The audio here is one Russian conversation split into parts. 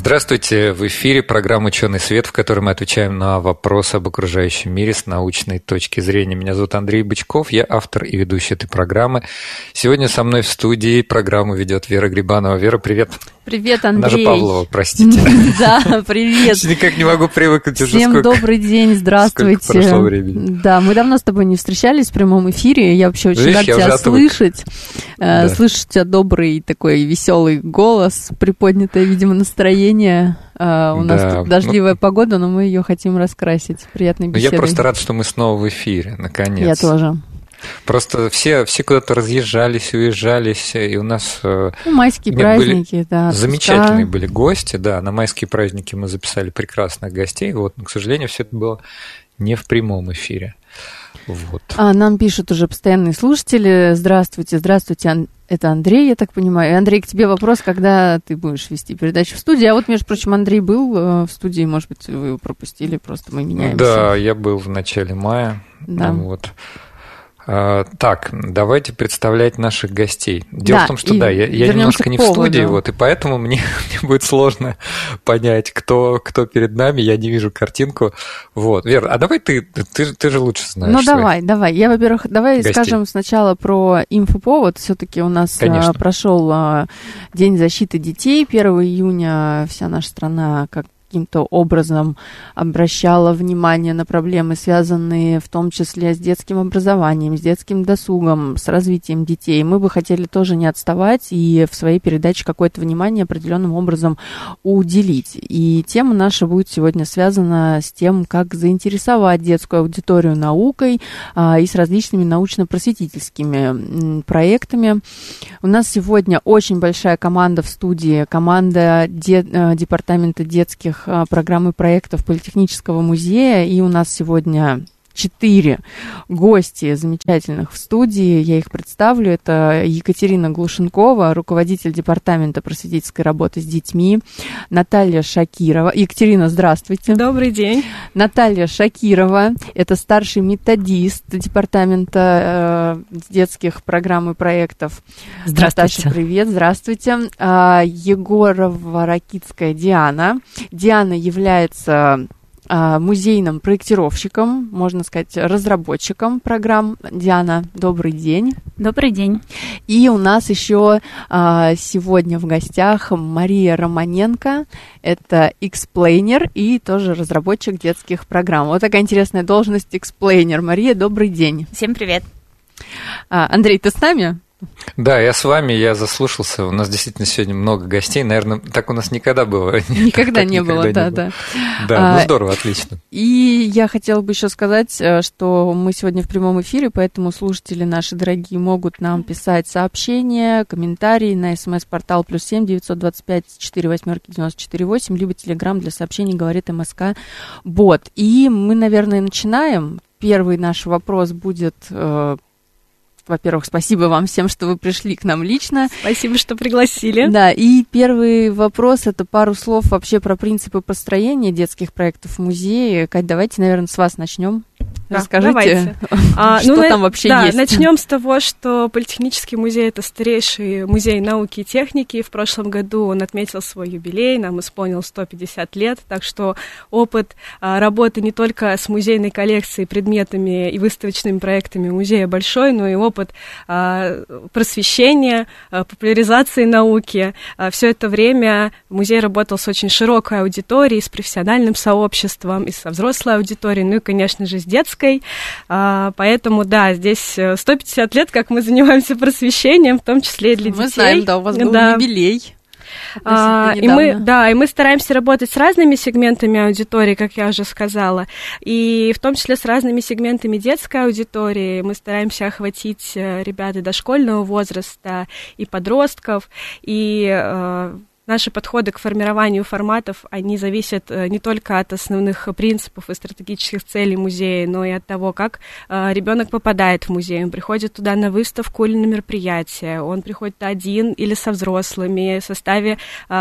Здравствуйте, в эфире программа «Ученый свет», в которой мы отвечаем на вопросы об окружающем мире с научной точки зрения. Меня зовут Андрей Бычков, я автор и ведущий этой программы. Сегодня со мной в студии программу ведет Вера Грибанова. Вера, привет. Привет, Андрей. Она же Павлова, простите. Да, привет. Никак не могу привыкнуть уже Всем добрый день, здравствуйте. Прошло времени. Да, мы давно с тобой не встречались в прямом эфире. Я вообще очень рад тебя слышать. Э, слышать тебя добрый такой веселый голос, приподнятое, видимо, настроение. Uh, у да. нас тут дождливая ну, погода, но мы ее хотим раскрасить приятной беседой. Я просто рад, что мы снова в эфире, наконец. Я тоже. Просто все, все куда-то разъезжались, уезжались, и у нас... Э, ну, майские праздники, были да. Замечательные были гости, да. На майские праздники мы записали прекрасных гостей, вот, но, к сожалению, все это было не в прямом эфире. Вот. А, нам пишут уже постоянные слушатели. Здравствуйте, здравствуйте, это Андрей, я так понимаю. И, Андрей, к тебе вопрос, когда ты будешь вести передачу в студии. А вот, между прочим, Андрей был э, в студии, может быть, вы его пропустили, просто мы меняемся. Да, я был в начале мая. Да. Вот. А, так, давайте представлять наших гостей. Дело да, в том, что да, я, я немножко не в студии, вот, и поэтому мне, мне будет сложно понять, кто, кто перед нами. Я не вижу картинку. Вот, Вера, а давай ты, ты, ты же лучше знаешь. Ну давай, давай. Я, во-первых, давай гостей. скажем сначала про инфоповод. Все-таки у нас а, Конечно. прошел а, День защиты детей. 1 июня вся наша страна, как каким-то образом обращала внимание на проблемы, связанные в том числе с детским образованием, с детским досугом, с развитием детей. Мы бы хотели тоже не отставать и в своей передаче какое-то внимание определенным образом уделить. И тема наша будет сегодня связана с тем, как заинтересовать детскую аудиторию наукой а, и с различными научно-просветительскими проектами. У нас сегодня очень большая команда в студии, команда де, э, департамента детских программы проектов Политехнического музея. И у нас сегодня четыре гости замечательных в студии. Я их представлю. Это Екатерина Глушенкова, руководитель департамента просветительской работы с детьми. Наталья Шакирова. Екатерина, здравствуйте. Добрый день. Наталья Шакирова. Это старший методист департамента э, детских программ и проектов. Здравствуйте. Наташа, привет. Здравствуйте. Э, Егорова Ракитская Диана. Диана является а, музейным проектировщиком, можно сказать, разработчиком программ. Диана, добрый день. Добрый день. И у нас еще а, сегодня в гостях Мария Романенко. Это explainer и тоже разработчик детских программ. Вот такая интересная должность explainer. Мария, добрый день. Всем привет. А, Андрей, ты с нами? Да, я с вами, я заслушался. У нас действительно сегодня много гостей. Наверное, так у нас никогда было. Никогда не было, да, да. Да, ну здорово, отлично. И я хотела бы еще сказать, э, что мы сегодня в прямом эфире, поэтому слушатели наши дорогие могут нам писать сообщения, комментарии на смс-портал плюс семь девятьсот двадцать пять четыре восьмерки девяносто четыре восемь, либо телеграмм для сообщений говорит МСК Бот. И мы, наверное, начинаем. Первый наш вопрос будет э, во-первых, спасибо вам всем, что вы пришли к нам лично. Спасибо, что пригласили. Да, и первый вопрос, это пару слов вообще про принципы построения детских проектов в музее. Кать, давайте, наверное, с вас начнем. Да, Расскажите, давайте. А, что ну, там вообще да, есть? Начнем с того, что Политехнический музей это старейший музей науки и техники. В прошлом году он отметил свой юбилей, нам исполнил 150 лет, так что опыт а, работы не только с музейной коллекцией, предметами и выставочными проектами музея большой, но и опыт а, просвещения, а, популяризации науки. А, все это время музей работал с очень широкой аудиторией, с профессиональным сообществом, и со взрослой аудиторией, ну и, конечно же, с детской детской. А, поэтому, да, здесь 150 э, лет, как мы занимаемся просвещением, в том числе и для детей. Мы знаем, да, у вас был да. юбилей. А, и мы, да, и мы стараемся работать с разными сегментами аудитории, как я уже сказала, и в том числе с разными сегментами детской аудитории. Мы стараемся охватить э, ребят дошкольного возраста и подростков, и э, наши подходы к формированию форматов, они зависят не только от основных принципов и стратегических целей музея, но и от того, как ребенок попадает в музей. Он приходит туда на выставку или на мероприятие, он приходит один или со взрослыми, в составе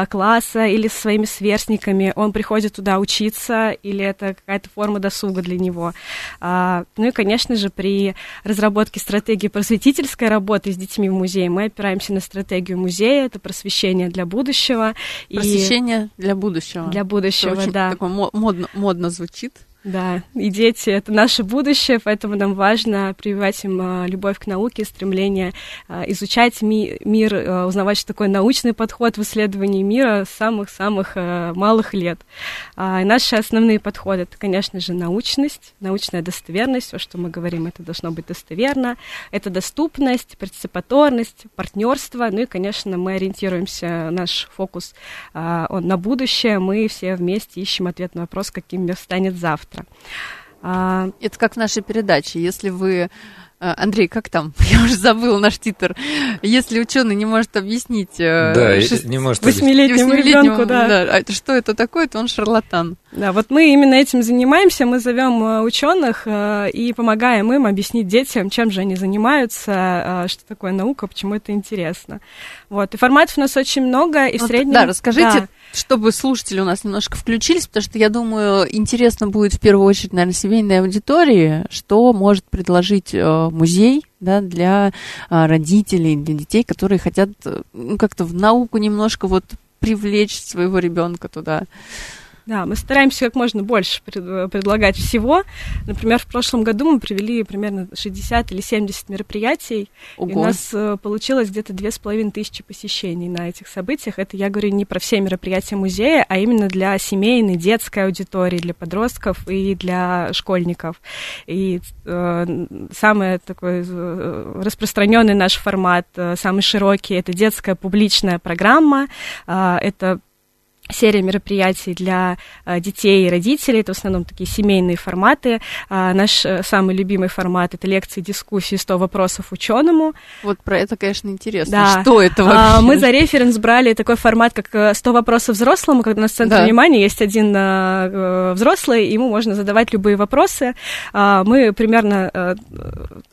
класса или со своими сверстниками, он приходит туда учиться или это какая-то форма досуга для него. Ну и, конечно же, при разработке стратегии просветительской работы с детьми в музее мы опираемся на стратегию музея, это просвещение для будущего. Просвещение и... для будущего. Для будущего, это очень да. Такое модно, модно звучит. Да, и дети — это наше будущее, поэтому нам важно прививать им а, любовь к науке, стремление а, изучать ми мир, а, узнавать, что такое научный подход в исследовании мира с самых-самых малых лет. И наши основные подходы — это, конечно же, научность, научная достоверность, все, что мы говорим, это должно быть достоверно, это доступность, партиципаторность, партнерство, ну и, конечно, мы ориентируемся, наш фокус он на будущее, мы все вместе ищем ответ на вопрос, каким мир станет завтра это как в нашей передаче. Если вы а, Андрей, как там? Я уже забыл наш титр. Если ученый не может объяснить э, да, шест... не может восьмилетнему ребенку, да. да, а что это такое, то он шарлатан. Да, вот мы именно этим занимаемся. Мы зовем э, ученых э, и помогаем им объяснить детям, чем же они занимаются, что такое наука, почему это интересно. Вот. И форматов у нас очень много, и вот, в среднем... Да, расскажите, да. чтобы слушатели у нас немножко включились, потому что, я думаю, интересно будет в первую очередь, наверное, семейной аудитории, что может предложить музей да, для а, родителей, для детей, которые хотят ну, как-то в науку немножко вот привлечь своего ребенка туда. Да, мы стараемся как можно больше предлагать всего. Например, в прошлом году мы провели примерно 60 или 70 мероприятий, Ого. и у нас э, получилось где-то две с половиной тысячи посещений на этих событиях. Это я говорю не про все мероприятия музея, а именно для семейной, детской аудитории, для подростков и для школьников. И э, самый такой э, распространенный наш формат, э, самый широкий, это детская публичная программа. Э, это серия мероприятий для а, детей и родителей. Это в основном такие семейные форматы. А, наш а, самый любимый формат — это лекции, дискуссии, 100 вопросов ученому. Вот про это, конечно, интересно. Да. Что это вообще? А, мы за референс брали такой формат, как 100 вопросов взрослому, когда у нас в центре да. внимания есть один взрослый, ему можно задавать любые вопросы. А, мы примерно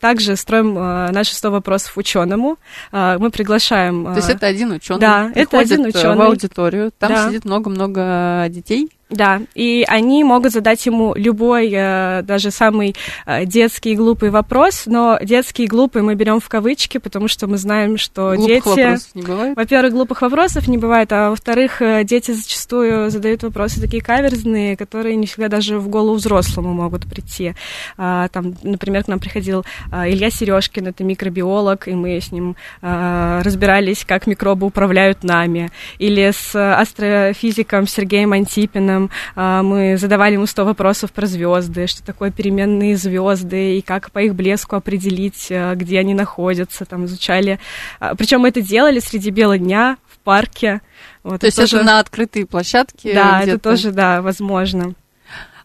также строим наши 100 вопросов ученому. Мы приглашаем... То есть это один ученый? Да, это один ученый. в аудиторию, там да. сидит много-много детей, да, и они могут задать ему любой, э, даже самый э, детский и глупый вопрос, но детский и глупый мы берем в кавычки, потому что мы знаем, что глупых дети... Во-первых, глупых вопросов не бывает, а во-вторых, э, дети зачастую задают вопросы такие каверзные, которые не всегда даже в голову взрослому могут прийти. А, там, например, к нам приходил Илья Сережкин, это микробиолог, и мы с ним разбирались, как микробы управляют нами. Или с астрофизиком Сергеем Антипиным, Андреем. А, мы задавали ему 100 вопросов про звезды, что такое переменные звезды и как по их блеску определить, а, где они находятся. Там изучали. А, Причем мы это делали среди бела дня в парке. Вот, То есть тоже... это на открытой площадке? Да, это тоже, да, возможно.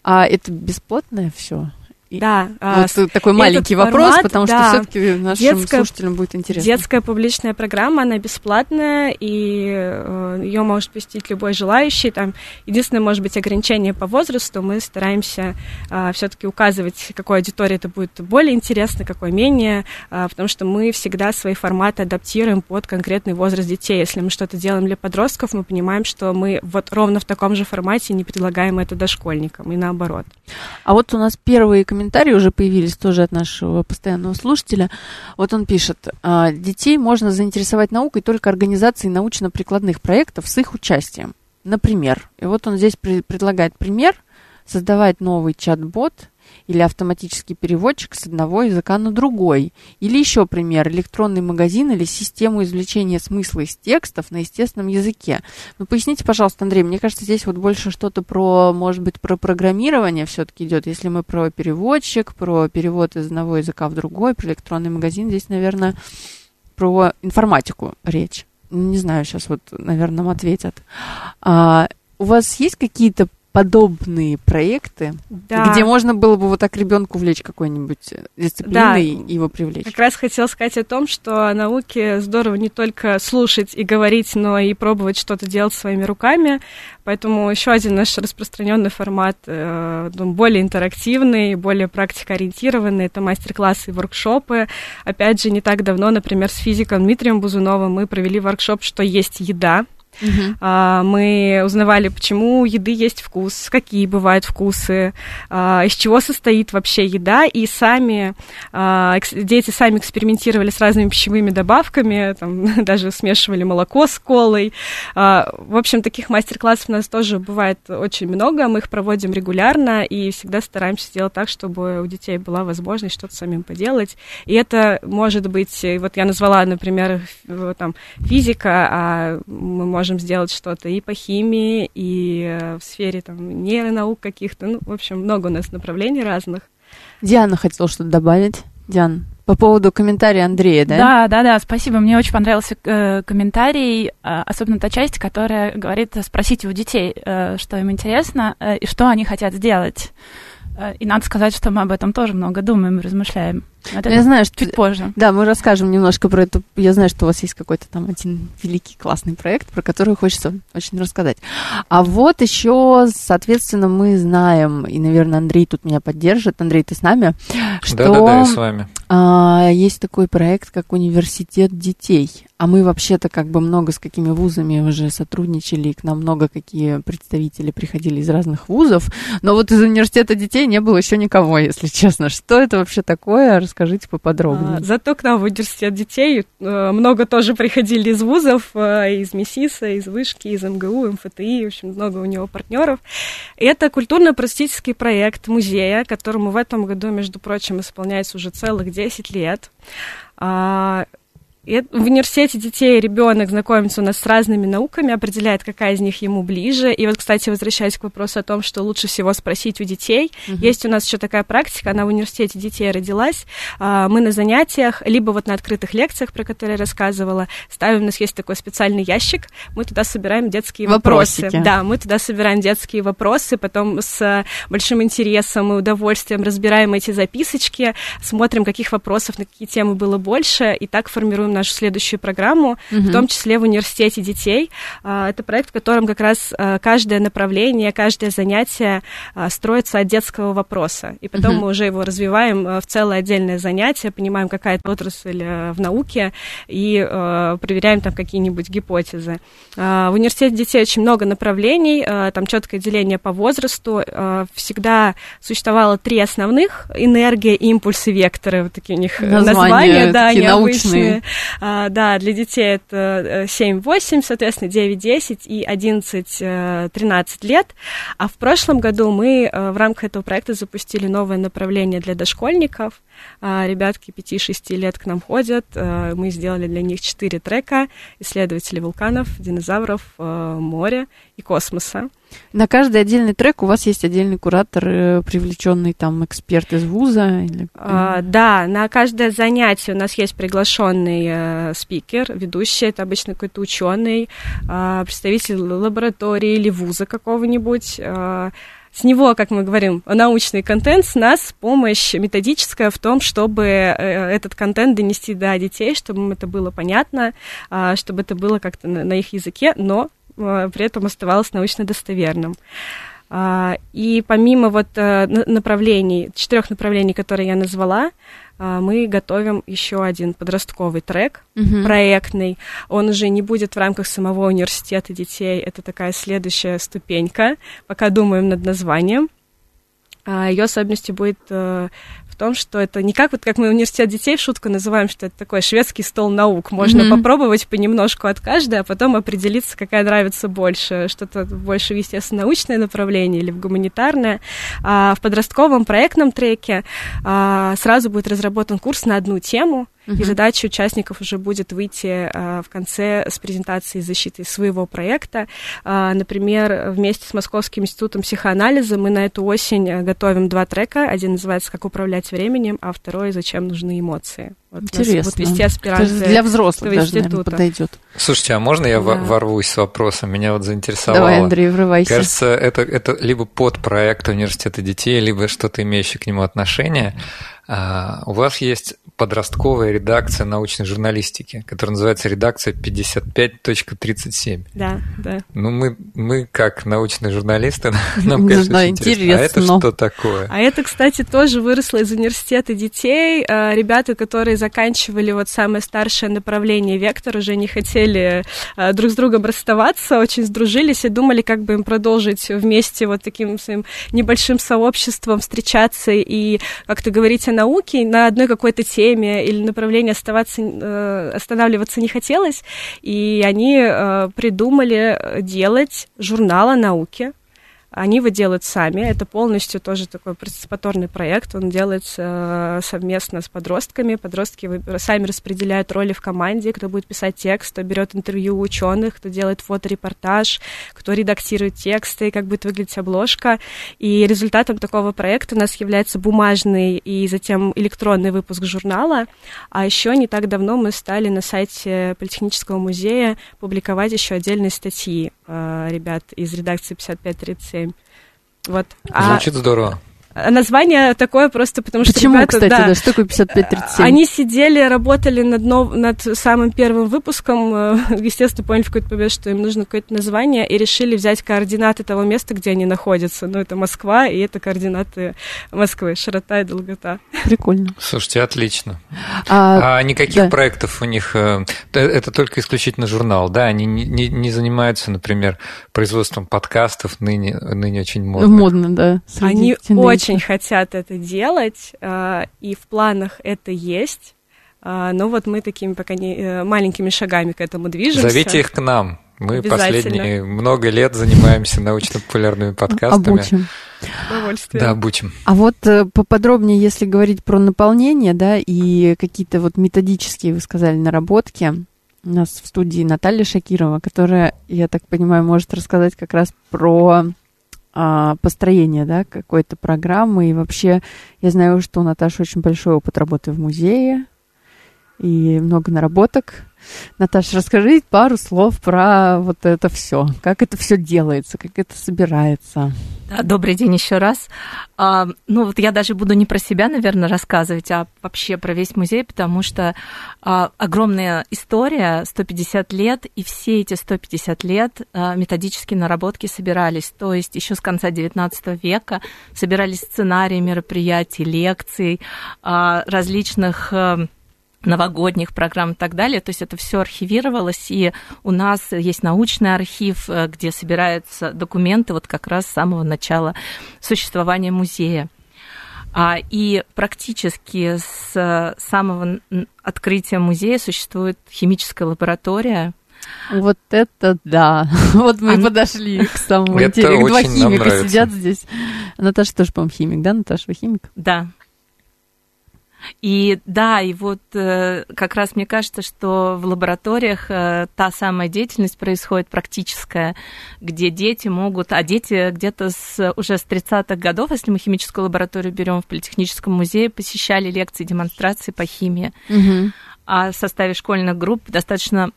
А это бесплатное все? Да. Вот а, такой маленький вопрос, формат, потому да, что все-таки нашим детская, слушателям будет интересно. Детская публичная программа, она бесплатная, и э, ее может посетить любой желающий. Там единственное, может быть, ограничение по возрасту. Мы стараемся э, все-таки указывать, какой аудитории это будет более интересно, какой менее, э, потому что мы всегда свои форматы адаптируем под конкретный возраст детей. Если мы что-то делаем для подростков, мы понимаем, что мы вот ровно в таком же формате не предлагаем это дошкольникам, и наоборот. А вот у нас первые комментарии комментарии уже появились тоже от нашего постоянного слушателя. Вот он пишет, «А, детей можно заинтересовать наукой только организацией научно-прикладных проектов с их участием. Например, и вот он здесь предлагает пример, создавать новый чат-бот или автоматический переводчик с одного языка на другой. Или еще пример, электронный магазин или систему извлечения смысла из текстов на естественном языке. Ну, поясните, пожалуйста, Андрей, мне кажется, здесь вот больше что-то про, может быть, про программирование все-таки идет. Если мы про переводчик, про перевод из одного языка в другой, про электронный магазин, здесь, наверное, про информатику речь. Не знаю, сейчас вот, наверное, нам ответят. А, у вас есть какие-то подобные проекты, да. где можно было бы вот так ребенку влечь какой-нибудь э, дисциплиной да. и его привлечь. Как раз хотела сказать о том, что о науке здорово не только слушать и говорить, но и пробовать что-то делать своими руками. Поэтому еще один наш распространенный формат, э, более интерактивный, более практикоориентированный, это мастер-классы и воркшопы. Опять же, не так давно, например, с физиком Дмитрием Бузуновым мы провели воркшоп «Что есть еда?», Uh-huh. А, мы узнавали, почему у еды есть вкус, какие бывают вкусы, а, из чего состоит вообще еда, и сами а, дети сами экспериментировали с разными пищевыми добавками, там, даже смешивали молоко с колой. В общем, таких мастер-классов у нас тоже бывает очень много, мы их проводим регулярно и всегда стараемся сделать так, чтобы у детей была возможность что-то самим поделать. И это может быть, вот я назвала, например, там, физика, а мы можем можем сделать что-то и по химии, и э, в сфере там, нейронаук каких-то. Ну, в общем, много у нас направлений разных. Диана хотела что-то добавить. Диан, по поводу комментария Андрея, да? Да, да, да, спасибо. Мне очень понравился э, комментарий, э, особенно та часть, которая говорит, спросите у детей, э, что им интересно э, и что они хотят сделать. Э, и надо сказать, что мы об этом тоже много думаем и размышляем. Это я знаю, что... Чуть позже. Да, мы расскажем немножко про это. Я знаю, что у вас есть какой-то там один великий классный проект, про который хочется очень рассказать. А вот еще, соответственно, мы знаем, и, наверное, Андрей тут меня поддержит. Андрей, ты с нами? Что Да-да-да, я с вами. А, есть такой проект, как Университет детей. А мы вообще-то как бы много с какими вузами уже сотрудничали, и к нам много какие представители приходили из разных вузов. Но вот из Университета детей не было еще никого, если честно. Что это вообще такое? Расскажите поподробнее. А, зато к нам в университет детей э, много тоже приходили из вузов, э, из МИСИСа, из Вышки, из МГУ, МФТИ, в общем, много у него партнеров. Это культурно-просветительский проект музея, которому в этом году, между прочим, исполняется уже целых 10 лет. И в университете детей ребенок знакомится у нас с разными науками, определяет, какая из них ему ближе. И вот, кстати, возвращаясь к вопросу о том, что лучше всего спросить у детей, uh-huh. есть у нас еще такая практика, она в университете детей родилась. А, мы на занятиях, либо вот на открытых лекциях, про которые я рассказывала, ставим, у нас есть такой специальный ящик, мы туда собираем детские Вопросики. вопросы. Да, мы туда собираем детские вопросы, потом с большим интересом и удовольствием разбираем эти записочки, смотрим, каких вопросов на какие темы было больше, и так формируем планируем нашу следующую программу, угу. в том числе в университете детей. А, это проект, в котором как раз а, каждое направление, каждое занятие а, строится от детского вопроса. И потом угу. мы уже его развиваем в целое отдельное занятие, понимаем, какая это отрасль в науке, и проверяем там какие-нибудь гипотезы. В университете детей очень много направлений, там четкое деление по возрасту. Всегда существовало три основных — энергия, импульсы, векторы, вот такие у них названия, названия да, необычные. Научные. А, да, для детей это 7-8, э, соответственно, 9-10 и 11-13 э, лет. А в прошлом году мы э, в рамках этого проекта запустили новое направление для дошкольников. А, ребятки 5-6 лет к нам ходят. Мы сделали для них 4 трека «Исследователи вулканов, динозавров, моря и космоса». На каждый отдельный трек у вас есть отдельный куратор, э, привлеченный там эксперт из вуза? Или... А, да, на каждое занятие у нас есть приглашенный э, спикер, ведущий, это обычно какой-то ученый, э, представитель лаборатории или вуза какого-нибудь. Э, с него, как мы говорим, научный контент, с нас помощь методическая в том, чтобы э, этот контент донести до детей, чтобы им это было понятно, э, чтобы это было как-то на, их языке, но при этом оставалось научно достоверным. А, и помимо вот э, направлений, четырех направлений, которые я назвала, э, мы готовим еще один подростковый трек, угу. проектный. Он уже не будет в рамках самого университета детей. Это такая следующая ступенька. Пока думаем над названием. А, Ее особенностью будет том, что это не как вот как мы университет детей шутку называем, что это такой шведский стол наук. Можно mm-hmm. попробовать понемножку от каждой, а потом определиться, какая нравится больше, что-то больше в естественно-научное направление или в гуманитарное. А в подростковом проектном треке а, сразу будет разработан курс на одну тему – Uh-huh. И задача участников уже будет выйти а, в конце с презентацией защиты своего проекта. А, например, вместе с Московским институтом психоанализа мы на эту осень э, готовим два трека. Один называется «Как управлять временем», а второй «Зачем нужны эмоции». Вот Интересно. Вот вести аспиранты для взрослых даже, наверное, подойдет. Слушайте, а можно я да. ворвусь с вопросом? Меня вот заинтересовало. Давай, Андрей, врывайся. Кажется, это, это либо подпроект университета детей, либо что-то имеющее к нему отношение. А, у вас есть подростковая редакция научной журналистики, которая называется редакция 55.37. Да, да. Ну, мы, мы как научные журналисты, нам, конечно, да, интересно. А это что такое? А это, кстати, тоже выросло из университета детей. А, ребята, которые заканчивали вот самое старшее направление «Вектор», уже не хотели а, друг с другом расставаться, очень сдружились и думали, как бы им продолжить вместе вот таким своим небольшим сообществом встречаться и как-то говорить о науке на одной какой-то теме или направлении оставаться, э, останавливаться не хотелось, и они э, придумали делать журнал о науке, они его делают сами. Это полностью тоже такой парticipаторный проект. Он делается э, совместно с подростками. Подростки сами распределяют роли в команде, кто будет писать текст, кто берет интервью у ученых, кто делает фоторепортаж, кто редактирует тексты, как будет выглядеть обложка. И результатом такого проекта у нас является бумажный и затем электронный выпуск журнала. А еще не так давно мы стали на сайте Политехнического музея публиковать еще отдельные статьи ребят из редакции 5537. Вот. А Звучит а... здорово. Название такое просто потому, что Почему, ребята, кстати, да, да, что такое 5537? Они сидели, работали над, нов... над самым первым выпуском, э, естественно, поняли в какой-то момент, что им нужно какое-то название, и решили взять координаты того места, где они находятся. Ну, это Москва, и это координаты Москвы, широта и долгота. Прикольно. Слушайте, отлично. А, а никаких да. проектов у них, э, это только исключительно журнал, да? Они не, не, не занимаются, например, производством подкастов, ныне, ныне очень модно. Модно, да. Они очень очень хотят это делать, а, и в планах это есть. А, но вот мы такими пока не э, маленькими шагами к этому движемся. Зовите их к нам. Мы последние много лет занимаемся научно-популярными подкастами. Обучим. Да, обучим. А вот э, поподробнее, если говорить про наполнение, да, и какие-то вот методические, вы сказали, наработки, у нас в студии Наталья Шакирова, которая, я так понимаю, может рассказать как раз про построение, да, какой-то программы. И вообще, я знаю, что у Наташи очень большой опыт работы в музее и много наработок. Наташа, расскажи пару слов про вот это все. Как это все делается, как это собирается. Да, добрый день еще раз. А, ну, вот я даже буду не про себя, наверное, рассказывать, а вообще про весь музей, потому что а, огромная история, 150 лет, и все эти 150 лет а, методические наработки собирались. То есть еще с конца XIX века собирались сценарии мероприятий, лекций, а, различных а, новогодних программ и так далее. То есть это все архивировалось, и у нас есть научный архив, э, где собираются документы вот как раз с самого начала существования музея. А, и практически с самого открытия музея существует химическая лаборатория, вот это да. Вот мы Она... подошли к самому интересному. Два химика сидят здесь. Наташа тоже, по-моему, химик, да? Наташа, вы химик? Да. И да, и вот э, как раз мне кажется, что в лабораториях э, та самая деятельность происходит практическая, где дети могут, а дети где-то с, уже с 30-х годов, если мы химическую лабораторию берем в Политехническом музее, посещали лекции, демонстрации по химии. Угу. А в составе школьных групп достаточно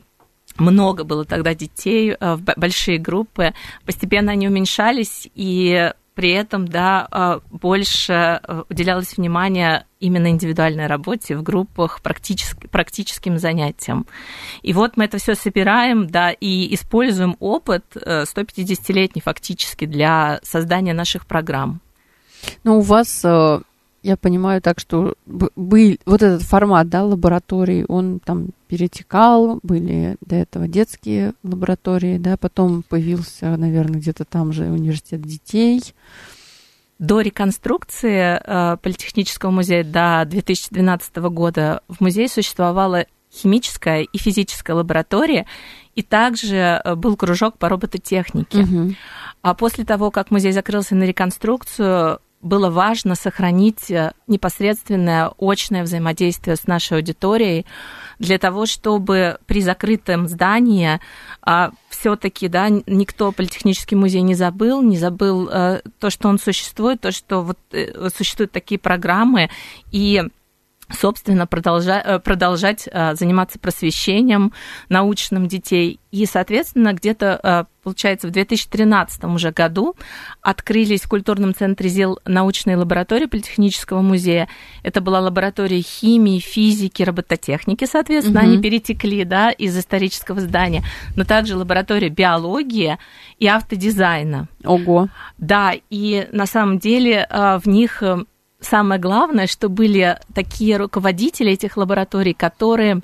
много было тогда детей, э, в большие группы. Постепенно они уменьшались, и при этом, да, а, больше э, уделялось внимание именно индивидуальной работе в группах, практически, практическим занятиям. И вот мы это все собираем, да, и используем опыт 150-летний э, фактически для создания наших программ. Но у вас э, я понимаю так, что был вот этот формат, да, лабораторий, он там перетекал, были до этого детские лаборатории, да, потом появился, наверное, где-то там же университет детей. До реконструкции э, Политехнического музея до 2012 года в музее существовала химическая и физическая лаборатория, и также э, был кружок по робототехнике. Угу. А после того, как музей закрылся на реконструкцию, было важно сохранить э, непосредственное очное взаимодействие с нашей аудиторией для того, чтобы при закрытом здании а, все-таки да, никто политехнический музей не забыл, не забыл а, то, что он существует, то, что вот, а, существуют такие программы, и собственно, продолжать, э, продолжать э, заниматься просвещением научным детей. И, соответственно, где-то, э, получается, в 2013 уже году открылись в культурном центре ЗИЛ научные лаборатории Политехнического музея. Это была лаборатория химии, физики, робототехники, соответственно, угу. они перетекли да, из исторического здания, но также лаборатория биологии и автодизайна. Ого. Да, и на самом деле в них самое главное, что были такие руководители этих лабораторий, которые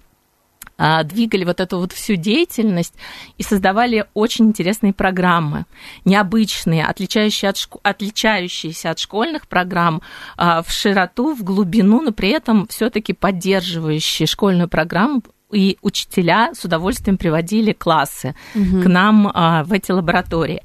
а, двигали вот эту вот всю деятельность и создавали очень интересные программы, необычные, отличающие от, отличающиеся от школьных программ а, в широту, в глубину, но при этом все-таки поддерживающие школьную программу и учителя с удовольствием приводили классы угу. к нам а, в эти лаборатории.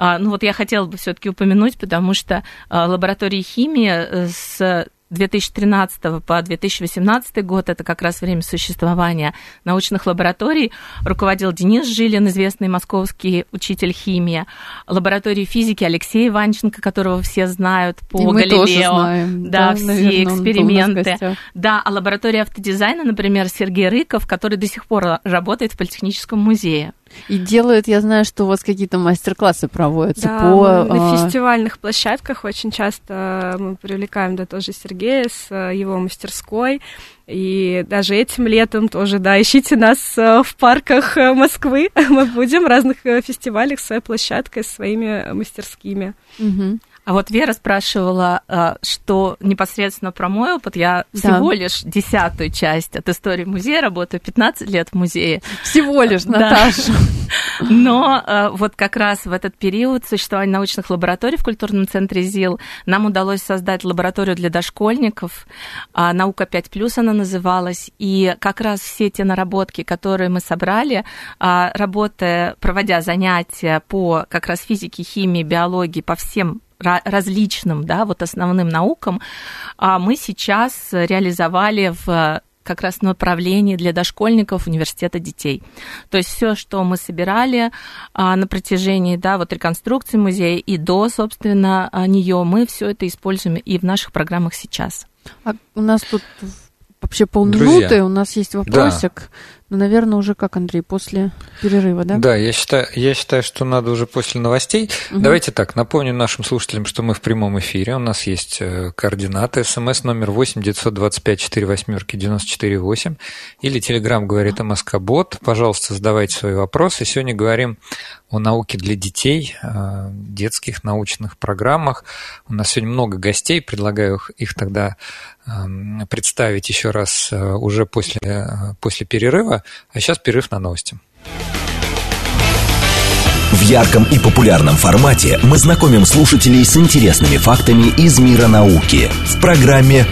А, ну вот я хотела бы все-таки упомянуть, потому что а, лаборатории химии э, с 2013 по 2018 год, это как раз время существования научных лабораторий, руководил Денис Жилин, известный московский учитель химии, лаборатории физики Алексей Иванченко, которого все знают по И мы Галилео. Тоже знаем. Да, да все наверное, эксперименты. Да, а лаборатория автодизайна, например, Сергей Рыков, который до сих пор работает в Политехническом музее. И делают, я знаю, что у вас какие-то мастер-классы проводятся да, по... на а, фестивальных площадках очень часто мы привлекаем, да, тоже Сергея с э, его мастерской. И даже этим летом тоже, да, ищите нас э, в парках э, Москвы. Мы будем в разных фестивалях с своей площадкой, с своими мастерскими. Угу. А вот Вера спрашивала, а, что непосредственно про мой опыт. Я да. всего лишь десятую часть от истории музея работаю, 15 лет в музее. Всего лишь, Наташа. Но а, вот как раз в этот период существования научных лабораторий в культурном центре ЗИЛ нам удалось создать лабораторию для дошкольников. А, Наука 5+, она называлась. И как раз все те наработки, которые мы собрали, работая, проводя занятия по как раз физике, химии, биологии, по всем различным, да, вот основным наукам, а мы сейчас реализовали в как раз направлении для дошкольников университета детей. То есть все, что мы собирали а, на протяжении да, вот реконструкции музея и до, собственно, нее, мы все это используем и в наших программах сейчас. А у нас тут вообще полминуты, Друзья, у нас есть вопросик. Да. Ну, наверное, уже как, Андрей, после перерыва, да? Да, я считаю, я считаю что надо уже после новостей. Угу. Давайте так, напомню нашим слушателям, что мы в прямом эфире. У нас есть э, координаты. СМС номер 8 925 4 восьмерки 94 8. Или Телеграм говорит МСК Бот. Пожалуйста, задавайте свои вопросы. Сегодня говорим о науке для детей, детских научных программах. У нас сегодня много гостей. Предлагаю их тогда эм, представить еще раз э, уже после, э, после перерыва. А сейчас перерыв на новости. В ярком и популярном формате мы знакомим слушателей с интересными фактами из мира науки в программе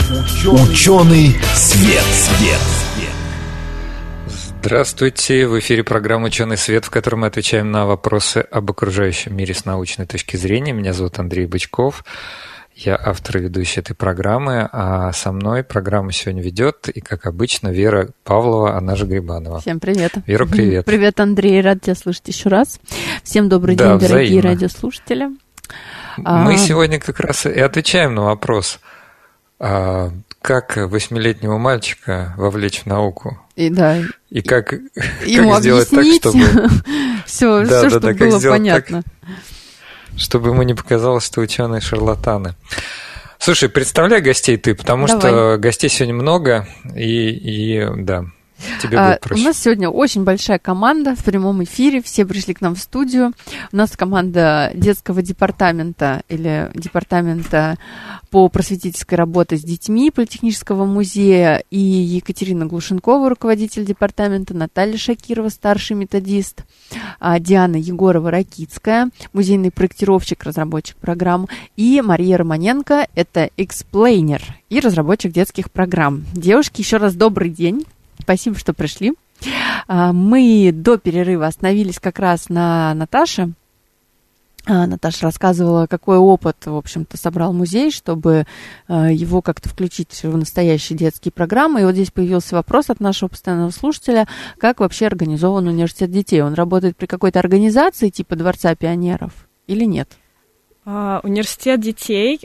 «Ученый свет». свет. Здравствуйте! В эфире программа «Ученый свет», в которой мы отвечаем на вопросы об окружающем мире с научной точки зрения. Меня зовут Андрей Бычков. Я автор и ведущий этой программы, а со мной программу сегодня ведет, и, как обычно, Вера Павлова, она же Грибанова. Всем привет. Вера, привет. Привет, Андрей, рад тебя слушать еще раз. Всем добрый да, день, дорогие взаимно. радиослушатели. Мы а... сегодня как раз и отвечаем на вопрос, а, как восьмилетнего мальчика вовлечь в науку. И да. И как, как сделать объяснить так, чтобы... все, да, все да, чтобы да, было понятно. Так чтобы ему не показалось, что ученые шарлатаны. Слушай, представляй гостей ты, потому Давай. что гостей сегодня много, и, и да, Тебе будет проще. У нас сегодня очень большая команда в прямом эфире. Все пришли к нам в студию. У нас команда детского департамента или департамента по просветительской работе с детьми Политехнического музея и Екатерина Глушенкова, руководитель департамента, Наталья Шакирова, старший методист, а, Диана Егорова-Ракицкая, музейный проектировщик, разработчик программ, и Мария Романенко, это explainer и разработчик детских программ. Девушки, еще раз добрый день. Спасибо, что пришли. А, мы до перерыва остановились как раз на Наташе. а, Наташа рассказывала, какой опыт, в общем-то, собрал музей, чтобы а, его как-то включить в настоящие детские программы. И вот здесь появился вопрос от нашего постоянного слушателя, как вообще организован университет детей. Он работает при какой-то организации типа Дворца пионеров или нет? Университет детей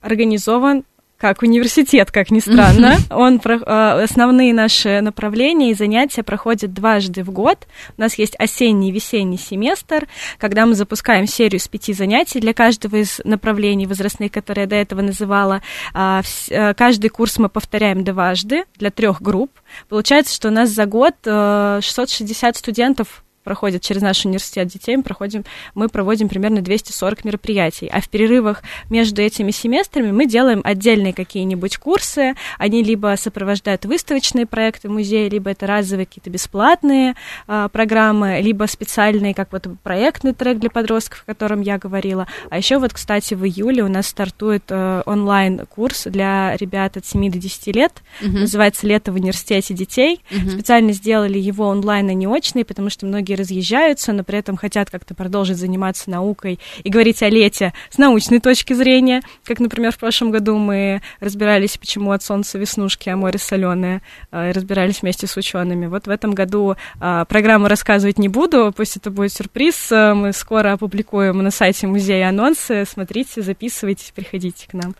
организован как университет, как ни странно. Он а, основные наши направления и занятия проходят дважды в год. У нас есть осенний и весенний семестр, когда мы запускаем серию с пяти занятий для каждого из направлений возрастных, которые я до этого называла. А, а, каждый курс мы повторяем дважды для трех групп. Получается, что у нас за год 660 студентов проходят через наш университет детей, мы, проходим, мы проводим примерно 240 мероприятий. А в перерывах между этими семестрами мы делаем отдельные какие-нибудь курсы. Они либо сопровождают выставочные проекты музея, либо это разовые какие-то бесплатные а, программы, либо специальные, как вот проектный трек для подростков, о котором я говорила. А еще вот, кстати, в июле у нас стартует а, онлайн-курс для ребят от 7 до 10 лет. Uh-huh. Называется «Лето в университете детей». Uh-huh. Специально сделали его онлайн, а не очный, потому что многие многие разъезжаются, но при этом хотят как-то продолжить заниматься наукой и говорить о лете с научной точки зрения, как, например, в прошлом году мы разбирались, почему от солнца веснушки, а море соленое, э, разбирались вместе с учеными. Вот в этом году э, программу рассказывать не буду, пусть это будет сюрприз, э, мы скоро опубликуем на сайте музея анонсы, смотрите, записывайтесь, приходите к нам.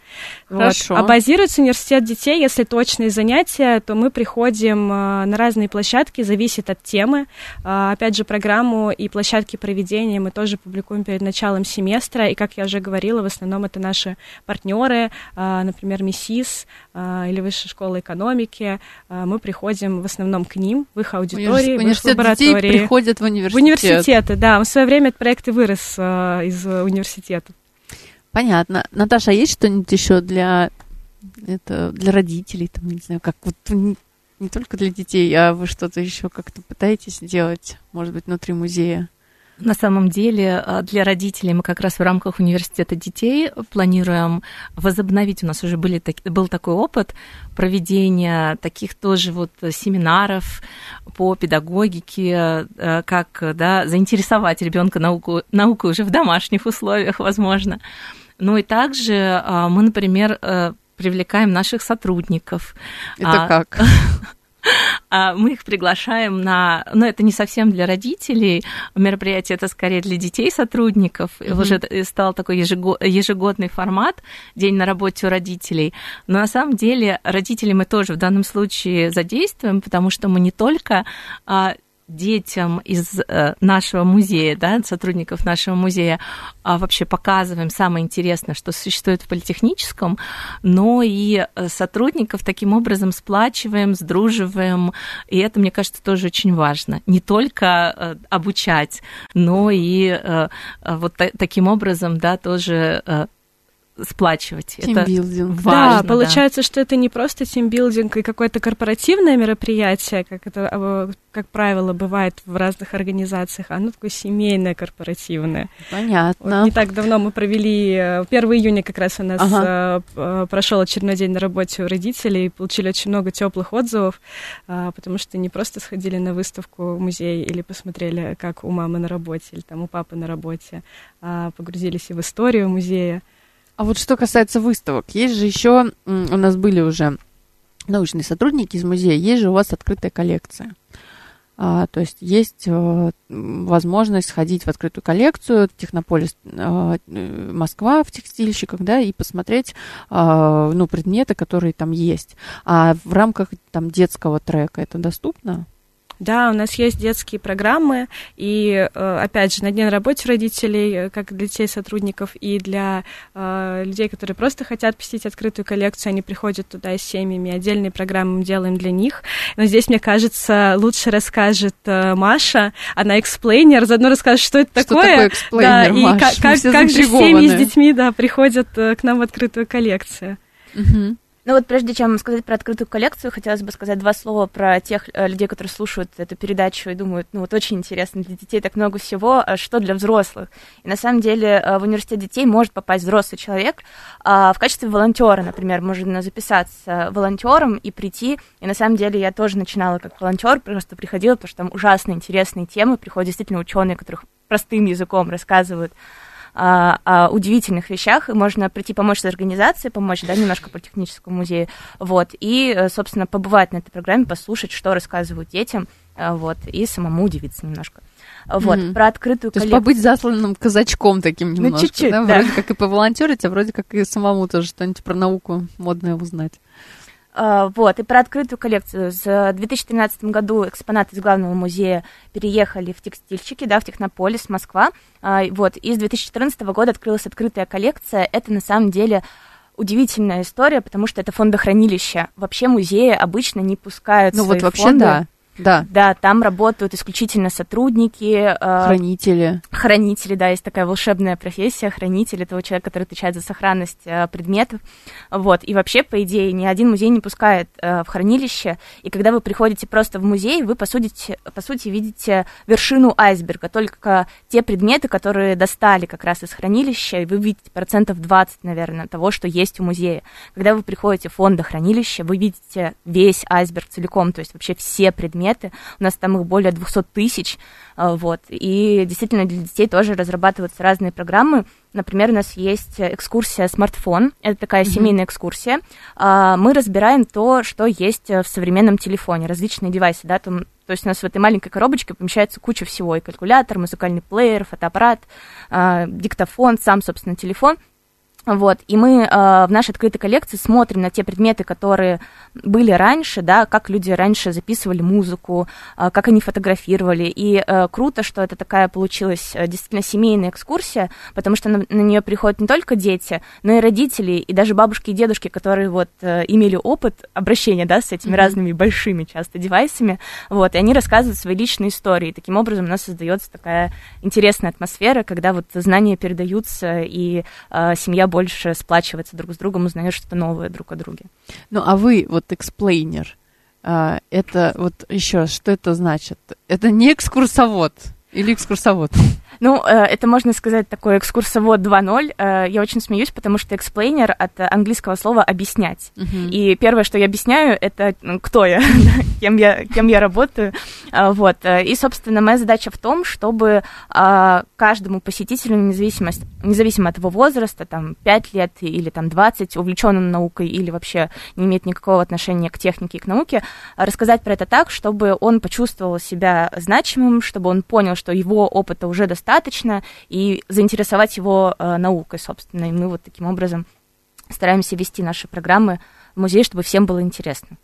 Хорошо. Вот. А базируется университет детей, если точные занятия, то мы приходим на разные площадки, зависит от темы. Опять же, же программу и площадки проведения мы тоже публикуем перед началом семестра. И, как я уже говорила, в основном это наши партнеры, а, например, МИСИС а, или Высшая школа экономики. А, мы приходим в основном к ним, в их аудитории, в их лаборатории. Детей приходят в университет. В университеты, да. В свое время этот проект и вырос из университета. Понятно. Наташа, а есть что-нибудь еще для это для родителей, там, не знаю, как вот не только для детей, а вы что-то еще как-то пытаетесь делать, может быть, внутри музея? На самом деле а, для родителей мы как раз в рамках университета детей планируем возобновить. У нас уже были, был такой опыт проведения таких тоже вот семинаров по педагогике, а, как да, заинтересовать ребенка науку, наукой уже в домашних условиях, возможно. Ну и также а, мы, например, э, привлекаем наших сотрудников. Это а, как? А, мы их приглашаем на, ну это не совсем для родителей, мероприятие это скорее для детей сотрудников, mm-hmm. уже стал такой ежегодный формат, день на работе у родителей. Но на самом деле родителей мы тоже в данном случае задействуем, потому что мы не только а, детям из э, нашего музея, да, сотрудников нашего музея, а вообще показываем самое интересное, что существует в политехническом, но и э, сотрудников таким образом сплачиваем, сдруживаем, и это, мне кажется, тоже очень важно. Не только э, обучать, но и вот таким образом, да, тоже сплачивать. Тимбилдинг. Это важно, да, получается, да. что это не просто тимбилдинг и какое-то корпоративное мероприятие, как это, а, как правило, бывает в разных организациях, а оно такое семейное, корпоративное. Понятно. Вот не так давно мы провели, 1 э, июня как раз у нас ага. Э, прошел очередной день на работе у родителей, получили очень много теплых отзывов, а, потому что не просто сходили на выставку в музей или посмотрели, как у мамы на работе или там у папы на работе, а погрузились и в историю музея. А вот что касается выставок, есть же еще, у нас были уже научные сотрудники из музея, есть же у вас открытая коллекция. А, то есть есть а, возможность сходить в открытую коллекцию Технополис а, Москва в текстильщиках, да, и посмотреть, а, ну, предметы, которые там есть. А в рамках там детского трека это доступно? Да, у нас есть детские программы, и, э, опять же, на дне работе родителей, э, как для детей сотрудников, и для э, людей, которые просто хотят посетить открытую коллекцию, они приходят туда с семьями, отдельные программы мы делаем для них. Но здесь, мне кажется, лучше расскажет Маша, она explainer, заодно расскажет, что это что такое. такое да, и Маш, как, как, как же семьи с детьми, да, приходят к нам в открытую коллекцию. Угу. Ну вот прежде чем сказать про открытую коллекцию, хотелось бы сказать два слова про тех э, людей, которые слушают эту передачу и думают, ну вот очень интересно, для детей так много всего, а что для взрослых. И на самом деле э, в университет детей может попасть взрослый человек а, в качестве волонтера, например, можно записаться волонтером и прийти. И на самом деле я тоже начинала как волонтер, просто приходила, потому что там ужасно интересные темы, приходят действительно ученые, которых простым языком рассказывают а, о удивительных вещах, и можно прийти помочь с организацией, помочь, да, немножко по техническому музею, вот, и, э, собственно, побывать на этой программе, послушать, что рассказывают детям, э, вот, и самому удивиться немножко. Вот, mm-hmm. про открытую То коллекцию. есть побыть засланным казачком таким ну, немножко, ну, чуть-чуть, да? да? Вроде как и поволонтерить, а вроде как и самому тоже что-нибудь про науку модное узнать. А, вот, и про открытую коллекцию. В 2013 году экспонаты из главного музея переехали в текстильщики, да, в Технополис, Москва. А, вот, и с 2014 года открылась открытая коллекция. Это на самом деле удивительная история, потому что это фондохранилище. Вообще музеи обычно не пускают ну, свои вот вообще, фонды. Да да. Да, там работают исключительно сотрудники. Э, хранители. Хранители, да, есть такая волшебная профессия. Хранитель — это человек, который отвечает за сохранность э, предметов. Вот. И вообще, по идее, ни один музей не пускает э, в хранилище. И когда вы приходите просто в музей, вы, по сути, по сути, видите вершину айсберга. Только те предметы, которые достали как раз из хранилища, и вы видите процентов 20, наверное, того, что есть у музея. Когда вы приходите в фондохранилище, вы видите весь айсберг целиком, то есть вообще все предметы предметы. У нас там их более 200 тысяч. А, вот. И действительно для детей тоже разрабатываются разные программы. Например, у нас есть экскурсия смартфон. Это такая mm-hmm. семейная экскурсия. А, мы разбираем то, что есть в современном телефоне, различные девайсы, да, там то есть у нас в этой маленькой коробочке помещается куча всего, и калькулятор, музыкальный плеер, фотоаппарат, э, диктофон, сам, собственно, телефон – вот, и мы э, в нашей открытой коллекции смотрим на те предметы, которые были раньше, да, как люди раньше записывали музыку, э, как они фотографировали. И э, круто, что это такая получилась э, действительно семейная экскурсия, потому что на, на нее приходят не только дети, но и родители, и даже бабушки и дедушки, которые вот э, имели опыт обращения, да, с этими mm-hmm. разными большими часто девайсами, вот, и они рассказывают свои личные истории. Таким образом у нас создается такая интересная атмосфера, когда вот знания передаются, и э, семья больше сплачиваться друг с другом, узнает что-то новое друг о друге. Ну, а вы, вот explainer, а, это вот еще раз, что это значит? Это не экскурсовод или экскурсовод? Ну, э, это можно сказать такой экскурсовод 2.0. Э, я очень смеюсь, потому что explainer от английского слова объяснять. Uh-huh. И первое, что я объясняю, это кто я, кем я, кем я работаю. А, вот. И, собственно, моя задача в том, чтобы каждому посетителю, независимо, независимо от его возраста, там, 5 лет или там 20, увлеченным наукой или вообще не имеет никакого отношения к технике и к науке, рассказать про это так, чтобы он почувствовал себя значимым, чтобы он понял, что его опыта уже достаточно, достаточно, и заинтересовать его э, наукой, собственно. И мы вот таким образом стараемся вести наши программы в музей, чтобы всем было интересно.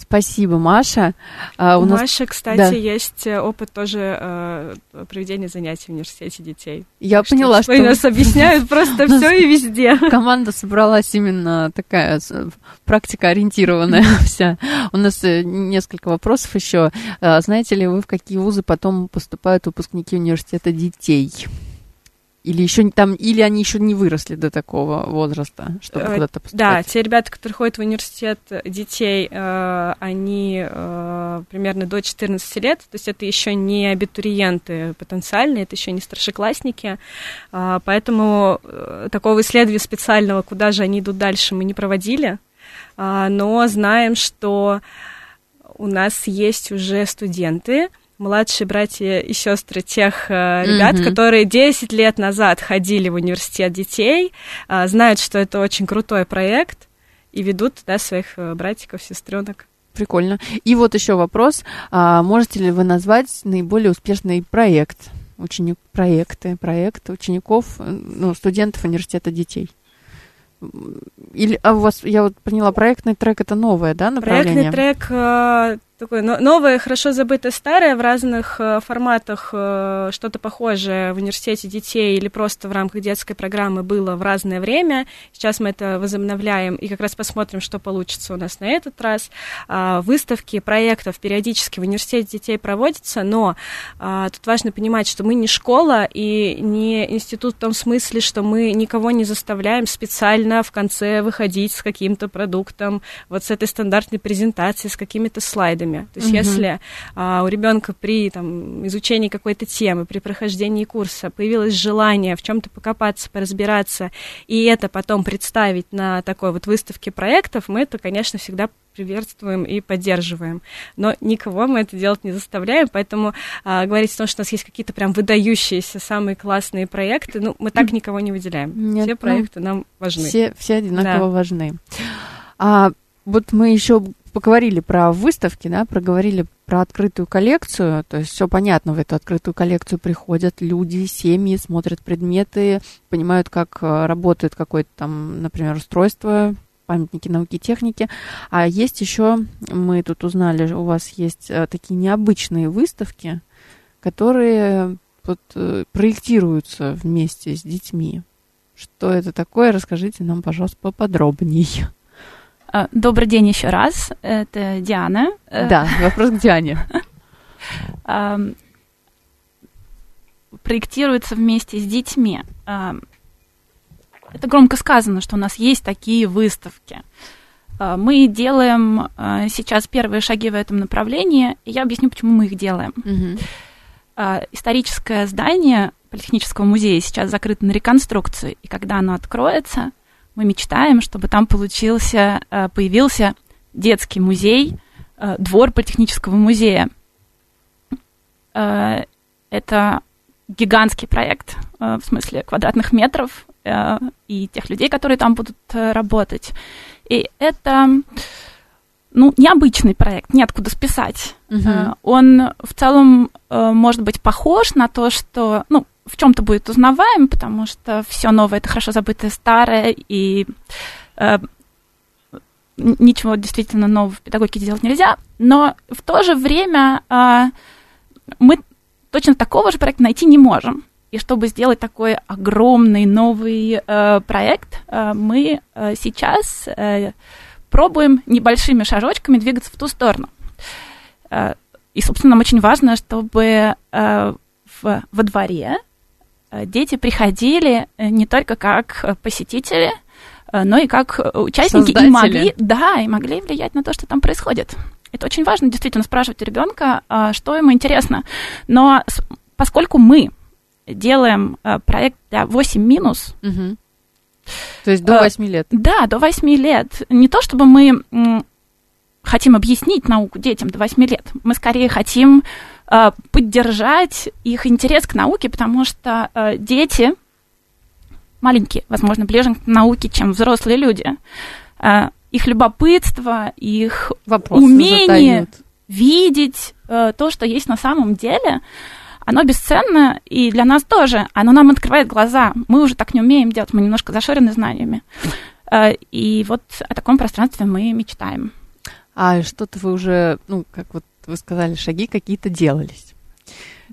Спасибо, Маша. А, у, у нас... Маши, кстати, да. есть э, опыт тоже э, проведения занятий в университете детей. Я так поняла, что... Что нас объясняют просто все и везде. Команда собралась именно такая практика ориентированная вся. У нас э, несколько вопросов еще. А, знаете ли вы, в какие вузы потом поступают выпускники университета детей? Или еще там, или они еще не выросли до такого возраста, чтобы э, куда-то поступать? Да, те ребята, которые ходят в университет детей, э, они э, примерно до 14 лет, то есть это еще не абитуриенты потенциальные, это еще не старшеклассники, поэтому такого исследования специального, куда же они идут дальше, мы не проводили, но знаем, что у нас есть уже студенты, младшие братья и сестры тех э, ребят, mm-hmm. которые 10 лет назад ходили в университет детей, э, знают, что это очень крутой проект и ведут туда своих э, братиков, сестренок. Прикольно. И вот еще вопрос. А, можете ли вы назвать наиболее успешный проект, ученик, проекты, проект учеников, ну, студентов университета детей? Или, а у вас, я вот поняла, проектный трек это новое, да, направление? Проектный трек такое новое, хорошо забытое старое в разных э, форматах, э, что-то похожее в университете детей или просто в рамках детской программы было в разное время. Сейчас мы это возобновляем и как раз посмотрим, что получится у нас на этот раз. А, выставки проектов периодически в университете детей проводятся, но а, тут важно понимать, что мы не школа и не институт в том смысле, что мы никого не заставляем специально в конце выходить с каким-то продуктом, вот с этой стандартной презентацией, с какими-то слайдами теме. То есть, угу. если а, у ребенка при там, изучении какой-то темы, при прохождении курса появилось желание в чем-то покопаться, поразбираться, и это потом представить на такой вот выставке проектов, мы это, конечно, всегда приветствуем и поддерживаем. Но никого мы это делать не заставляем, поэтому а, говорить о том, что у нас есть какие-то прям выдающиеся, самые классные проекты, ну, мы так никого не выделяем. Нет, все ну, проекты ну, нам важны. Все, все одинаково да. важны. А, вот мы еще поговорили про выставки, да, проговорили про открытую коллекцию, то есть все понятно, в эту открытую коллекцию приходят люди, семьи, смотрят предметы, понимают, как э, работает какое-то там, например, устройство, памятники науки и техники. А есть еще, мы тут узнали, у вас есть э, такие необычные выставки, которые вот, э, проектируются вместе с детьми. Что это такое? Расскажите нам, пожалуйста, поподробнее. А, добрый день еще раз. Это Диана. Да, вопрос к Диане. Проектируется вместе с детьми это громко сказано, что у нас есть такие выставки. А, мы делаем а, сейчас первые шаги в этом направлении, и я объясню, почему мы их делаем. Угу. Историческое здание Политехнического музея сейчас закрыто на реконструкцию, и когда оно откроется, мы мечтаем, чтобы там получился, появился детский музей, двор Политехнического музея. Это гигантский проект, в смысле квадратных метров, Э, и тех людей, которые там будут э, работать. И это ну, необычный проект, неоткуда списать. Uh-huh. Он в целом может быть похож на то, что, ну, в чем-то будет узнаваем, потому что все новое это хорошо забытое старое, и э, ничего действительно нового в педагогике делать нельзя. Но в то же время э, мы точно такого же проекта найти не можем. И чтобы сделать такой огромный новый э, проект, э, мы э, сейчас э, пробуем небольшими шажочками двигаться в ту сторону. Э, и, собственно, нам очень важно, чтобы э, в, во дворе дети приходили э, не только как посетители, э, но и как участники Создатели. и могли, да, и могли влиять на то, что там происходит. Это очень важно, действительно, спрашивать у ребенка, что ему интересно. Но поскольку мы делаем э, проект для 8 минус. Угу. То есть до 8 э, лет? Да, до 8 лет. Не то, чтобы мы хотим объяснить науку детям до 8 лет. Мы скорее хотим э, поддержать их интерес к науке, потому что дети маленькие, возможно, ближе к науке, чем взрослые люди. Их любопытство, их Вопросы умение задают. видеть то, что есть на самом деле, оно бесценно, и для нас тоже. Оно нам открывает глаза. Мы уже так не умеем делать, мы немножко зашорены знаниями. Э, и вот о таком пространстве мы мечтаем. А что-то вы уже, ну, как вот вы сказали, шаги какие-то делались.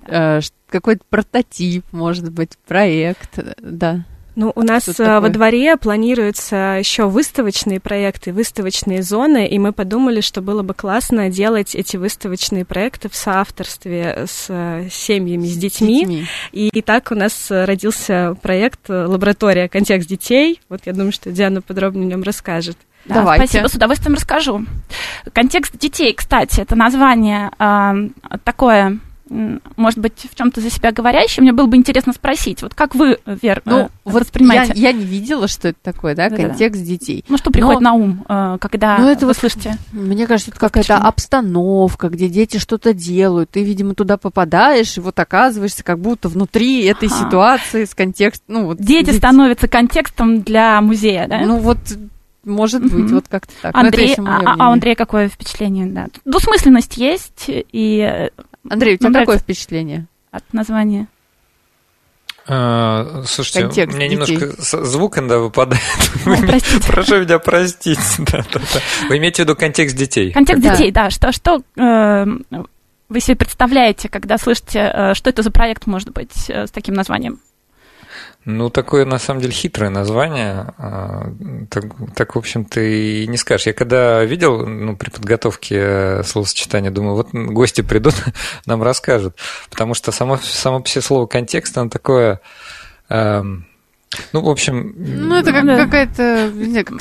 Да. Э, какой-то прототип, может быть, проект, да. Ну, у нас э, во дворе планируются еще выставочные проекты, выставочные зоны, и мы подумали, что было бы классно делать эти выставочные проекты в соавторстве с э, семьями, с детьми. детьми. И, и так у нас родился проект «Лаборатория. Контекст детей». Вот я думаю, что Диана подробнее о нем расскажет. Да, Давайте. Спасибо, с удовольствием расскажу. Контекст детей, кстати, это название э, такое может быть, в чем-то за себя говорящий, мне было бы интересно спросить, вот как вы, Вер, ну, э, вот воспринимаете? Я, я не видела, что это такое, да, да контекст да. детей. Ну, что приходит Но... на ум, э, когда ну, это вы вот, слышите? Мне кажется, это какая-то обстановка, где дети что-то делают, ты, видимо, туда попадаешь, и вот оказываешься как будто внутри этой ага. ситуации с контекстом. Ну, вот, дети ведь... становятся контекстом для музея, да? Ну, вот может быть, mm-hmm. вот как-то так. Андрей, а, а у Андрея какое впечатление? Да. Двусмысленность есть, и э, Андрей, у тебя какое впечатление от названия? А, слушайте, Контекст у меня детей. немножко звук иногда выпадает. Прошу меня простить. Да, да, да. Вы имеете в виду контекст детей? Контекст да. детей, да. Что, что э, вы себе представляете, когда слышите, э, что это за проект может быть э, с таким названием? Ну, такое, на самом деле, хитрое название. А, так, так в общем-то, и не скажешь. Я когда видел, ну, при подготовке э, словосочетания, думаю, вот гости придут, нам расскажут. Потому что само, само все слово «контекст», оно такое... Эм, Ну, в общем... Ну, это как, да. какая-то... Не как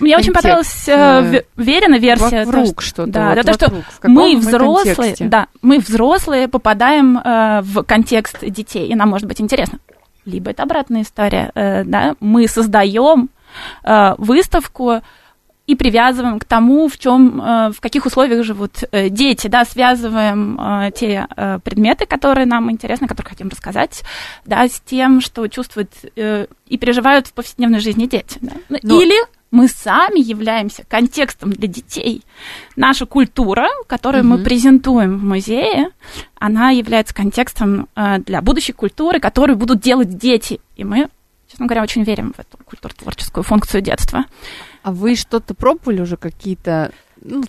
Мне очень понравилась э, Верина версия. Вокруг что-то. Да, вот, вокруг. что мы взрослые, контексте? да, мы взрослые попадаем э, в контекст детей, и нам может быть интересно. Либо это обратная история, э, да, мы создаем э, выставку, и привязываем к тому, в чем, э, в каких условиях живут дети, да, связываем те предметы, которые нам интересны, которые хотим рассказать, да, с тем, что чувствуют и переживают в повседневной жизни дети. Да. Но... Ну, Или мы сами являемся контекстом для детей. Наша культура, которую угу. мы презентуем в музее, она является контекстом для будущей культуры, которую будут делать дети. И мы, честно говоря, очень верим в эту культурно-творческую функцию детства. А вы что-то пробовали уже какие-то ну,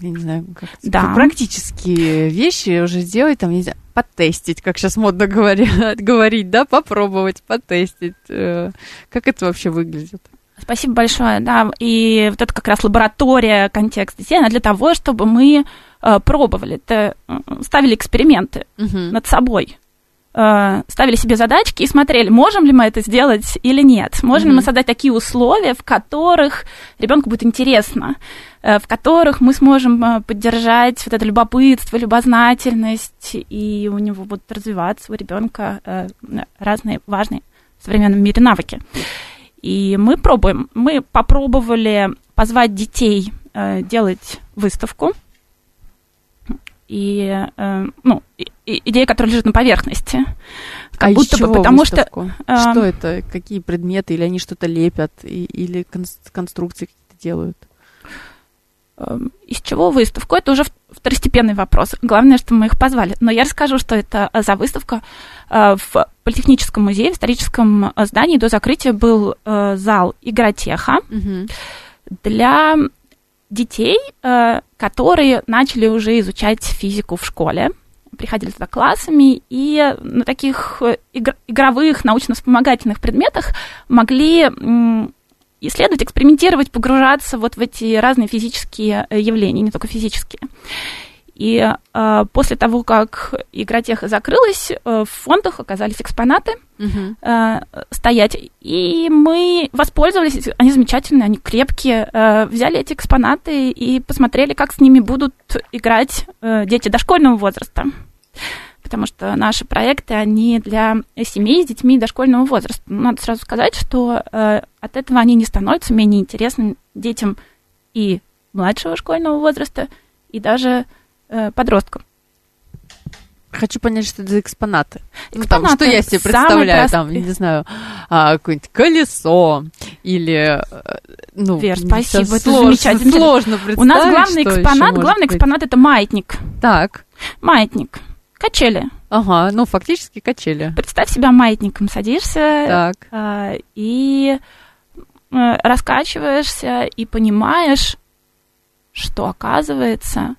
я не знаю, как да. практические вещи уже сделать, там, не знаю, потестить, как сейчас модно говорят, говорить, да, попробовать, потестить. Э, как это вообще выглядит? Спасибо большое, да, и вот это как раз лаборатория контекста детей, она для того, чтобы мы э, пробовали, это, ставили эксперименты угу. над собой, Э, ставили себе задачки и смотрели, можем ли мы это сделать или нет. Можем mm-hmm. ли мы создать такие условия, в которых ребенку будет интересно, э, в которых мы сможем поддержать вот это любопытство, любознательность, и у него будут развиваться у ребенка разные важные в современном мире навыки. И мы пробуем. Мы попробовали позвать детей делать выставку и, э, ну, и, идея, которая лежит на поверхности. Как а будто бы, потому выставку? что... Э, что это? Какие предметы? Или они что-то лепят? И, или конструкции какие-то делают? Э, из чего выставку? Это уже второстепенный вопрос. Главное, что мы их позвали. Но я расскажу, что это за выставка. Э, в Политехническом музее, в историческом здании до закрытия был э, зал игротеха. Угу. Для детей, э, которые начали уже изучать физику в школе, приходили туда классами, и на таких э, игр- игровых научно-вспомогательных предметах могли исследовать, экспериментировать, погружаться вот в эти разные физические э, явления, не только физические. И э, после того, как игротеха закрылась, э, в фондах оказались экспонаты э, стоять. И мы воспользовались, они замечательные, они крепкие. Э, взяли эти экспонаты и посмотрели, как с ними будут играть э, дети дошкольного возраста. Потому что наши проекты, они для семей с детьми дошкольного возраста. Надо сразу сказать, что э, от этого они не становятся менее интересными детям и младшего школьного возраста, и даже э, подросткам. Хочу понять, что это за экспонаты. экспонаты ну, там, что я себе представляю, там, не знаю, а, какое-нибудь колесо или, э, ну, Вер, спасибо, это сложно, замечательно. Сложно представить, У нас главный экспонат, главный быть. экспонат это маятник. Так. Маятник. Качели. Ага, ну фактически качели. Представь себя маятником, садишься так. А, и э, раскачиваешься и понимаешь, что оказывается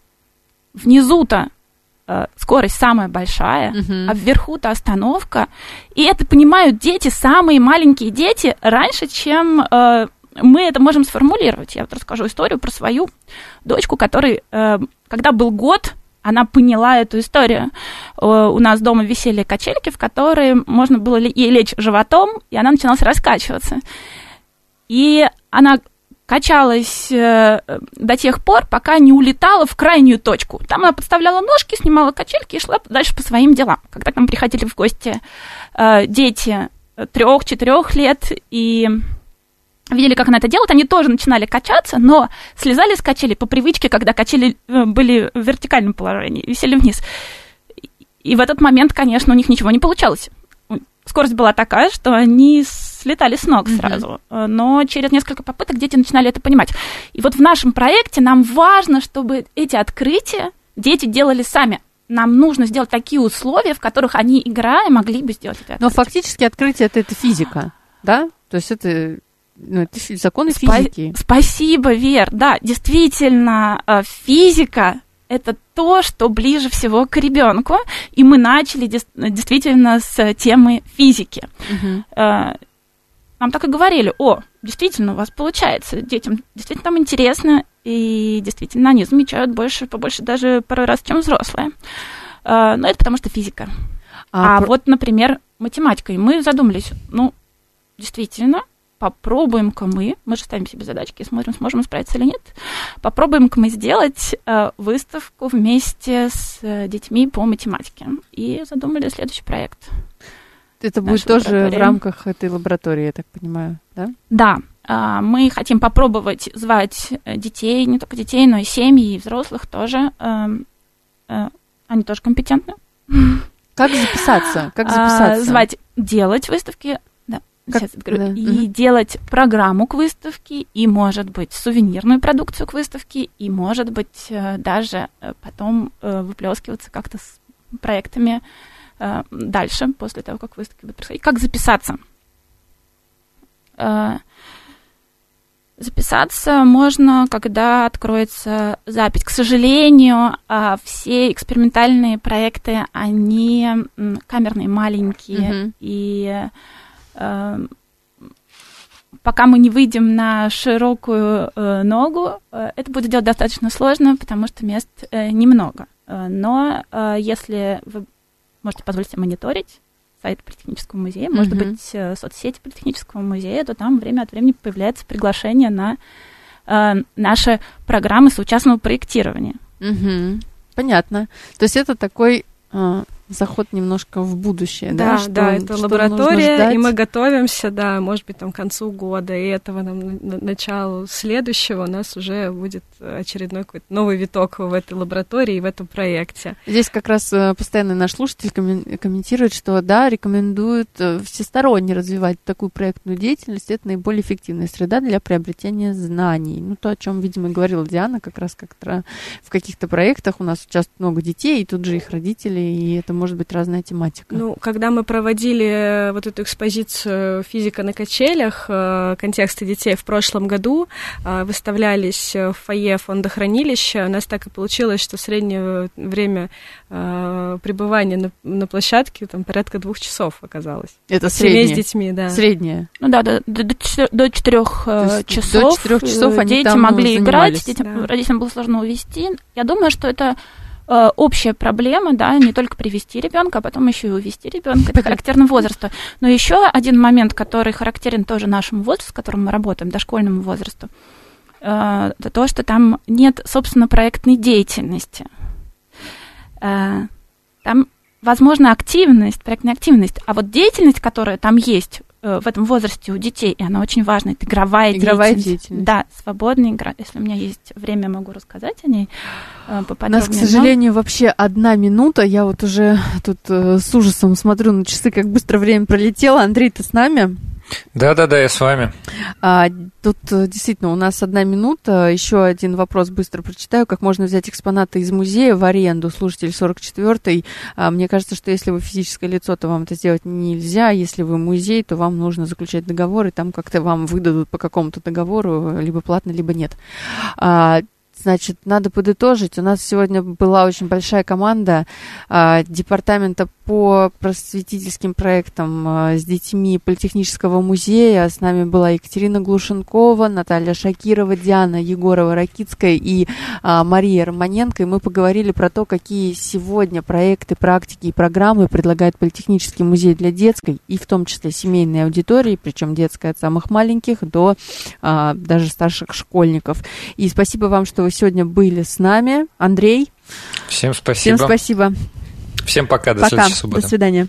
внизу-то э, скорость самая большая, uh-huh. а вверху-то остановка. И это понимают дети, самые маленькие дети, раньше, чем э, мы это можем сформулировать. Я вот расскажу историю про свою дочку, которой, когда был год, она поняла эту историю. Э, у нас дома висели качельки, в которые можно было ей лечь животом, и она начинала раскачиваться. И она качалась э, до тех пор, пока не улетала в крайнюю точку. Там она подставляла ножки, снимала качельки и шла дальше по своим делам. Когда к нам приходили в гости э, дети трех-четырех лет и видели, как она это делает, они тоже начинали качаться, но слезали с качели по привычке, когда качели э, были в вертикальном положении, висели вниз. И в этот момент, конечно, у них ничего не получалось. Скорость была такая, что они слетали с ног сразу. Mm-hmm. Но через несколько попыток дети начинали это понимать. И вот в нашем проекте нам важно, чтобы эти открытия дети делали сами. Нам нужно сделать такие условия, в которых они, играя, могли бы сделать это. Но фактически открытие это, это физика, да? То есть это ну, это законы Спа- физики. Спасибо, Вер. Да, действительно, э, физика это то, что ближе всего к ребенку, и мы начали действительно с темы физики. Угу. Нам так и говорили, о, действительно, у вас получается, детям действительно там интересно, и действительно они замечают больше, побольше даже порой раз, чем взрослые. Э, но это потому что физика. А, а про... вот, например, математика. И мы задумались, ну, действительно, попробуем-ка мы, мы же ставим себе задачки и смотрим, сможем справиться или нет, попробуем-ка мы сделать э, выставку вместе с э, детьми по математике. И задумали следующий проект. Это будет тоже в рамках этой лаборатории, я так понимаю, да? Да. Э, мы хотим попробовать звать детей, не только детей, но и семьи, и взрослых тоже. Э, э, они тоже компетентны. Как записаться? Как записаться? А, звать делать выставки, как, сейчас говорю, да. и угу. делать программу к выставке, и, может быть, сувенирную продукцию к выставке, и, может быть, э, даже э, потом э, выплескиваться как-то с проектами дальше, после того, как выставки будут происходить. Как записаться? Записаться можно, когда откроется запись. К сожалению, а, все экспериментальные проекты, они камерные, маленькие, угу. и пока мы не выйдем на широкую э, ногу, э, это будет делать достаточно сложно, потому что мест э, немного. Но если вы можете позволить себе мониторить сайт Политехнического музея, mm-hmm. может быть, соцсети Политехнического музея, то там время от времени появляется приглашение на наши программы соучастного проектирования. Mm-hmm. Понятно. То есть это такой заход немножко в будущее, да? Да, что, да, это что лаборатория, и мы готовимся, да, может быть, там к концу года, и этого нам началу следующего у нас уже будет очередной какой-то новый виток в этой лаборатории и в этом проекте. Здесь как раз э, постоянно наш слушатель комментирует, что да, рекомендуют э, всесторонне развивать такую проектную деятельность, это наиболее эффективная среда для приобретения знаний. Ну, то, о чем, видимо, говорила Диана, как раз как в каких-то проектах у нас участвует много детей, и тут же их родители, и это может быть разная тематика. Ну, когда мы проводили вот эту экспозицию «Физика на качелях», э, контексты детей в прошлом году, выставлялись в фойе фондохранилища. У нас так и получилось, что среднее время э, пребывания на, на площадке там порядка двух часов оказалось. Это среднее? с детьми, да. Среднее? Ну да, до, до, до четырех э, часов. До четырех часов они дети там могли играть, детям, да. родителям было сложно увести. Я думаю, что это э, общая проблема, да, не только привести ребенка, а потом еще и увести ребенка. Это характерно возрасту. Но еще один момент, который характерен тоже нашему возрасту, с которым мы работаем, дошкольному возрасту, э, то, что там нет, собственно, проектной деятельности. Э, там, возможно, активность, проектная активность, а вот деятельность, которая там есть в этом возрасте у детей, и она очень важна, это игровая, игровая деятельность. деятельность. Да, свободная игра. Если у меня есть время, могу рассказать о ней э, поподробнее. У нас, к сожалению, но... вообще одна минута. Я вот уже тут э, с ужасом смотрю на часы, как быстро время пролетело. Андрей, ты с нами? Да-да-да, я с вами. А, тут э, действительно у нас одна минута. Еще один вопрос быстро прочитаю. Как можно взять экспонаты из музея в аренду? Слушатель 44-й. А, мне кажется, что если вы физическое лицо, то вам это сделать нельзя. Если вы музей, то вам нужно заключать договор, и там как-то вам выдадут по какому-то договору, либо платно, либо нет. А, Значит, надо подытожить. У нас сегодня была очень большая команда а, департамента по просветительским проектам а, с детьми Политехнического музея. С нами была Екатерина Глушенкова, Наталья Шакирова, Диана Егорова-Ракицкая и а, Мария Романенко. И мы поговорили про то, какие сегодня проекты, практики и программы предлагает Политехнический музей для детской и в том числе семейной аудитории, причем детская от самых маленьких до а, даже старших школьников. И спасибо вам, что вы сегодня были с нами. Андрей. Всем спасибо. Всем спасибо. Всем пока, до пока. следующей субботы. До свидания.